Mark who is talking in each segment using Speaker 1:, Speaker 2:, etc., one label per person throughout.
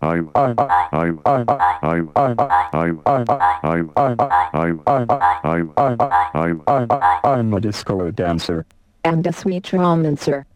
Speaker 1: I'm I'm I'm I'm I'm I'm I'm I'm I'm I'm I'm I'm I'm a disco dancer
Speaker 2: and a sweet romancer.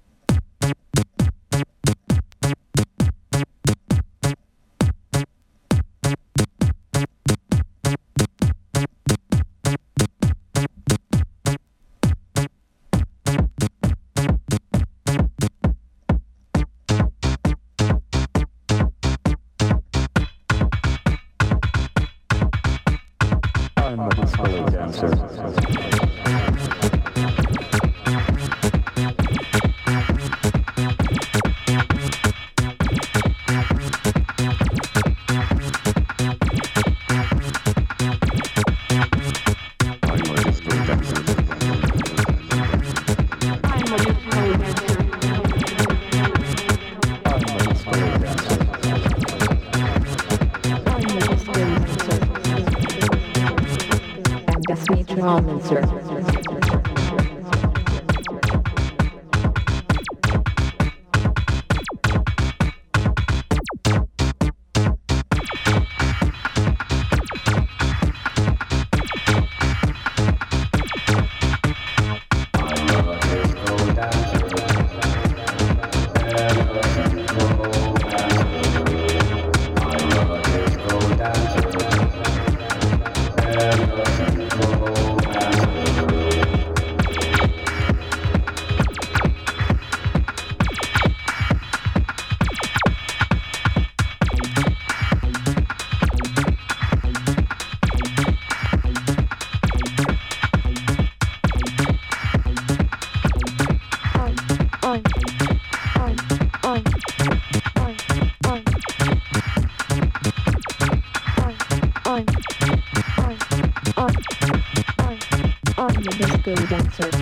Speaker 3: Gay Dancer.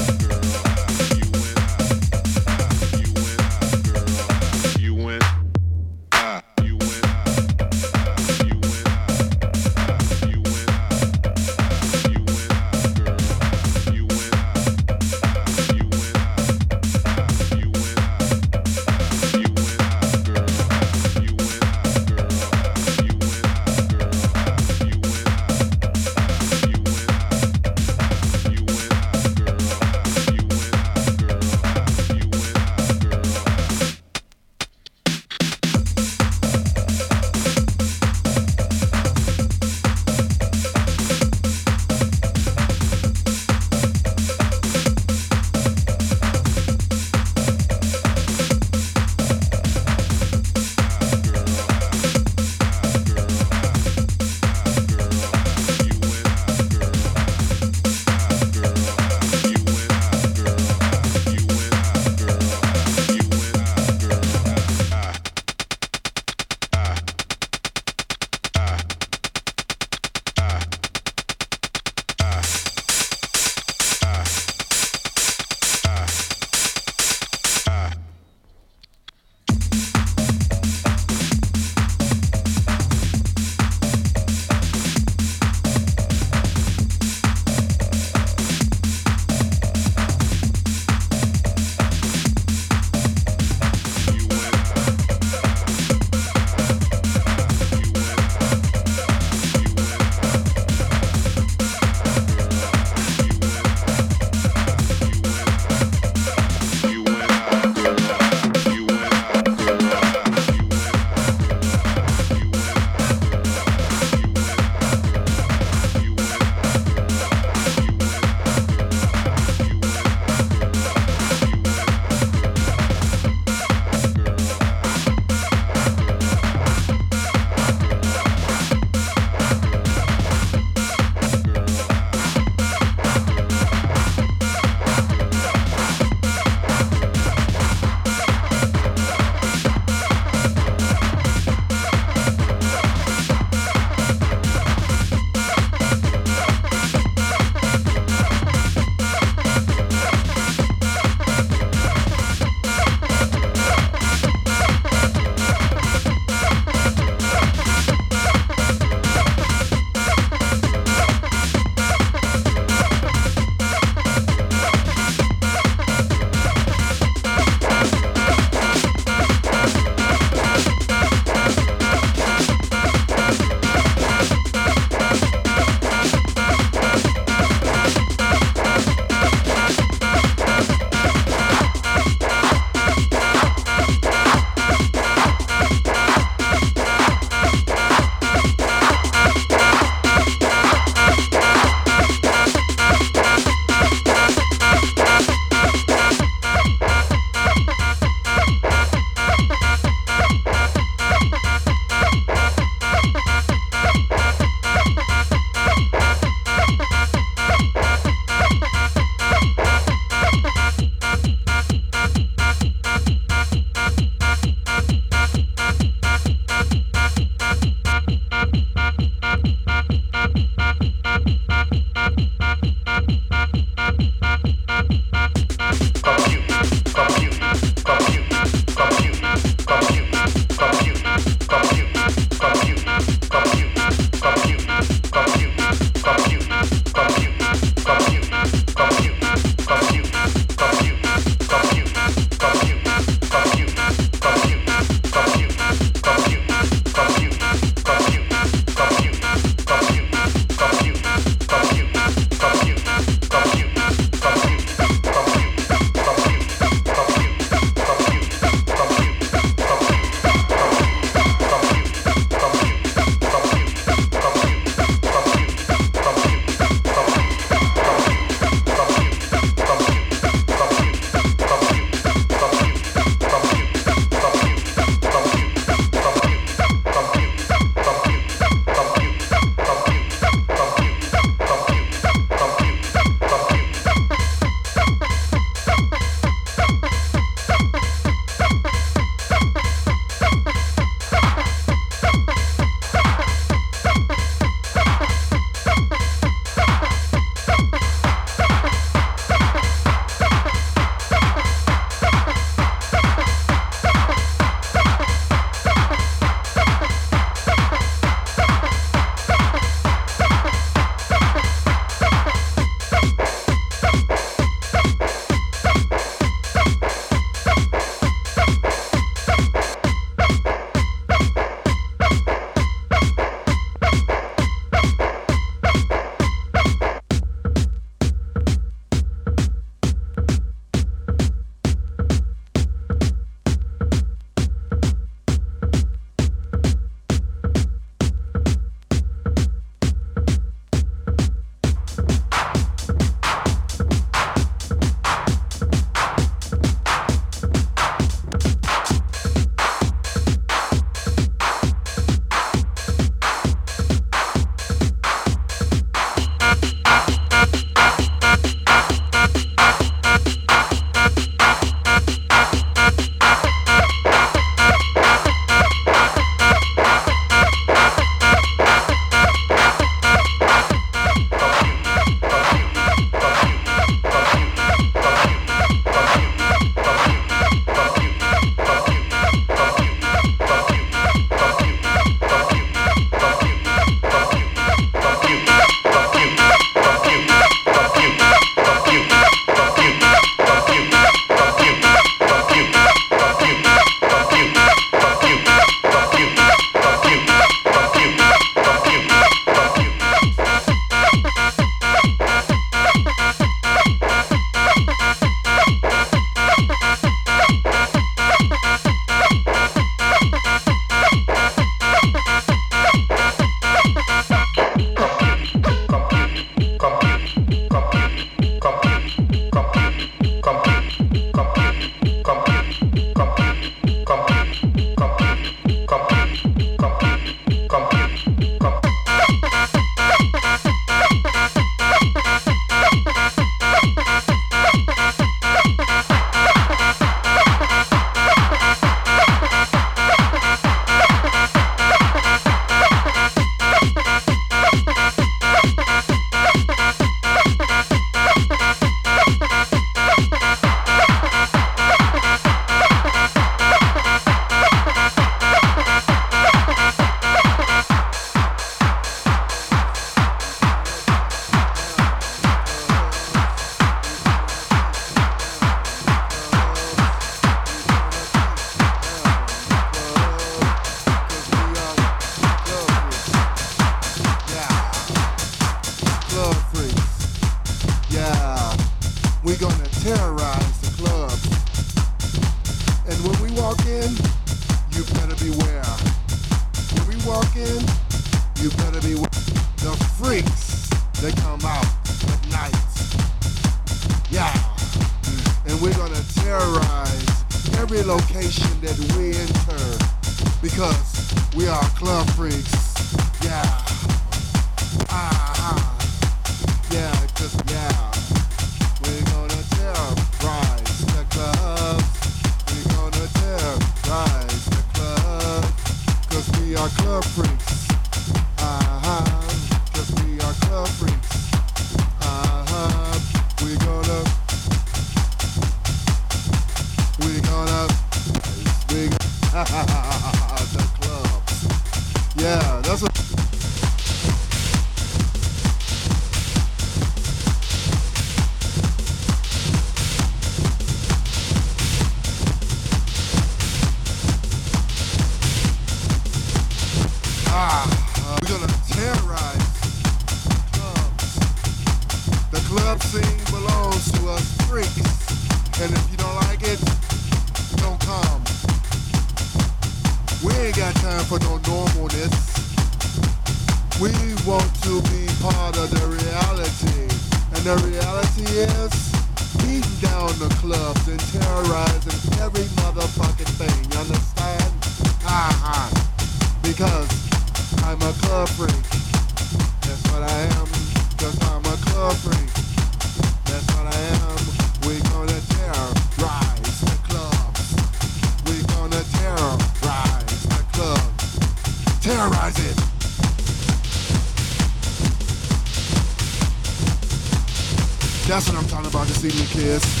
Speaker 3: this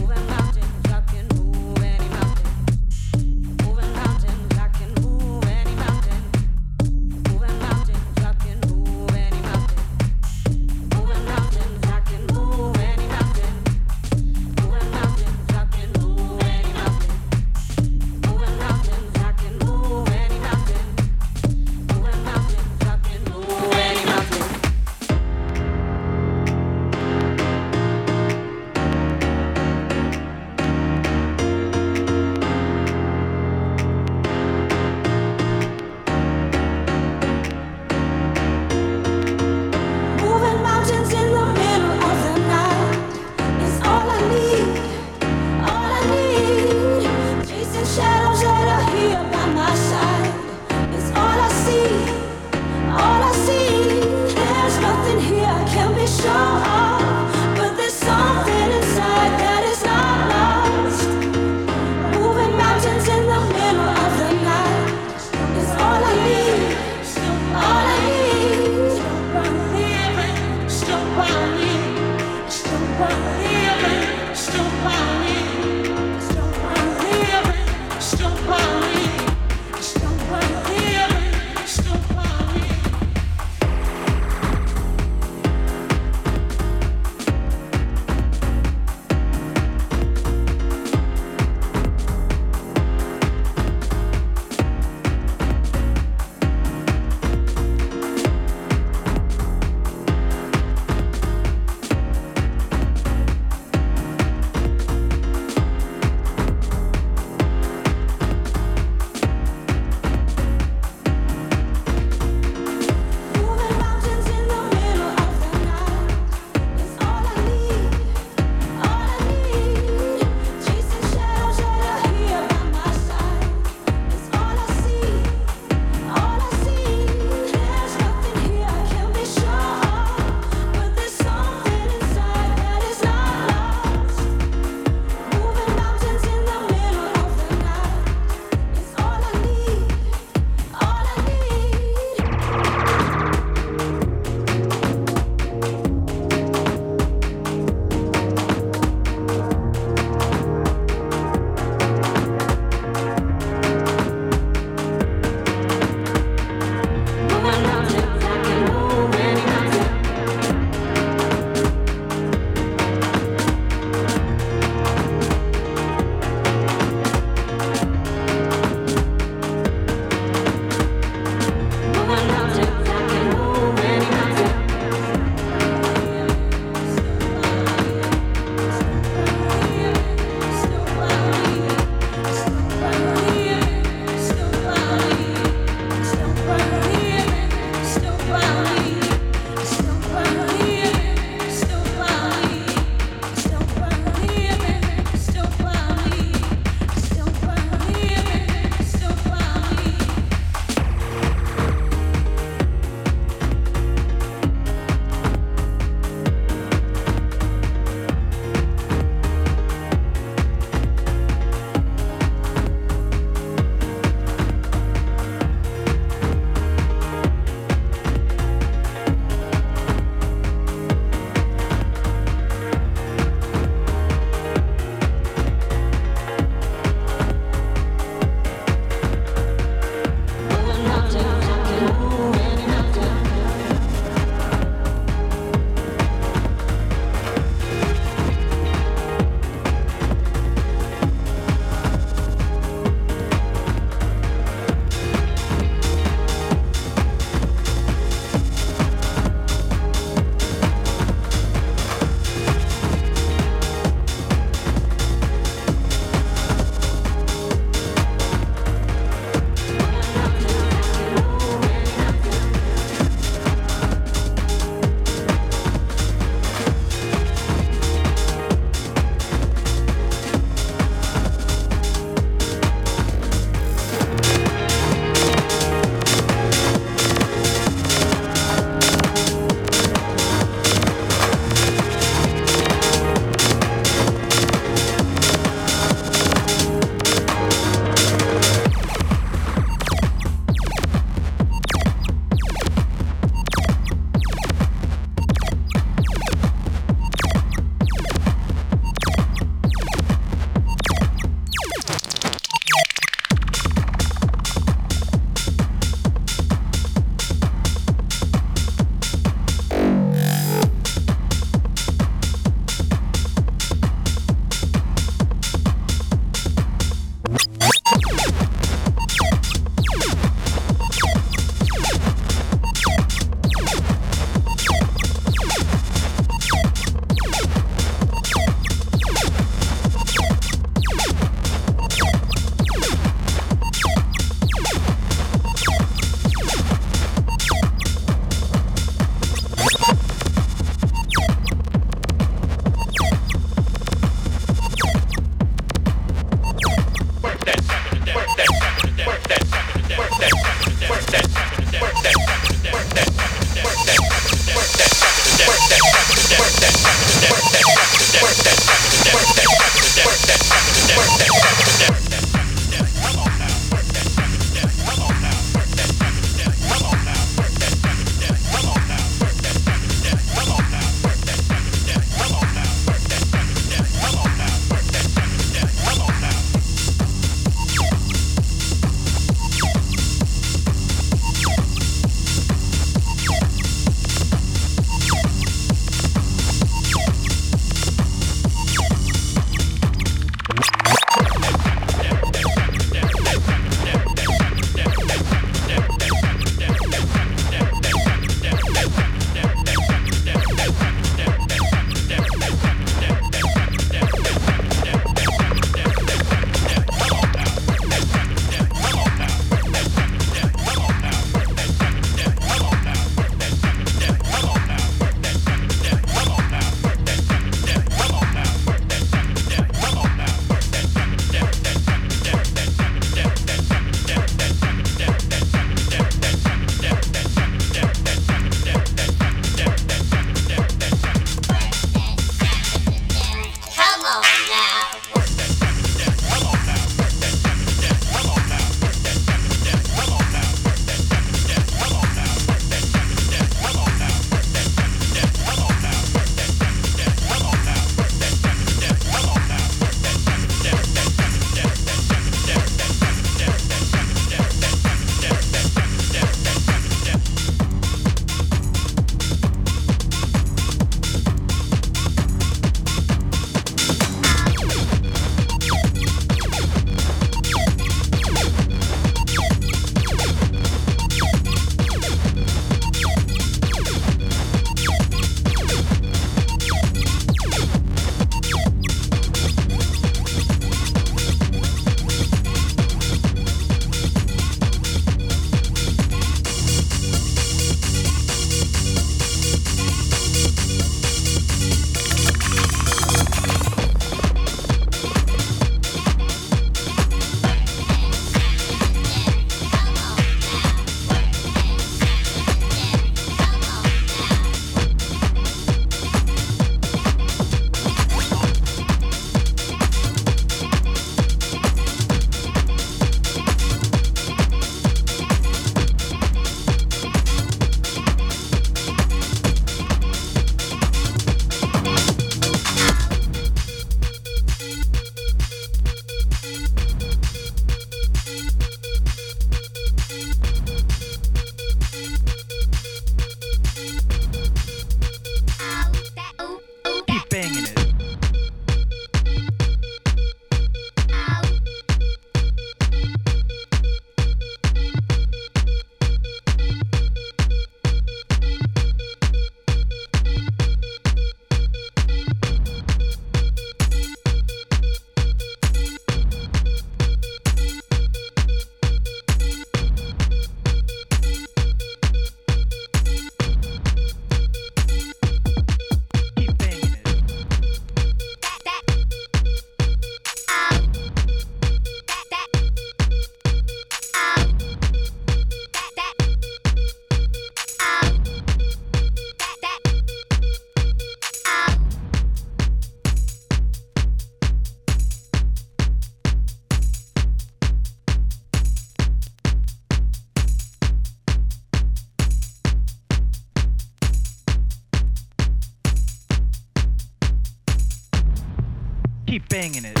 Speaker 4: Keep banging it.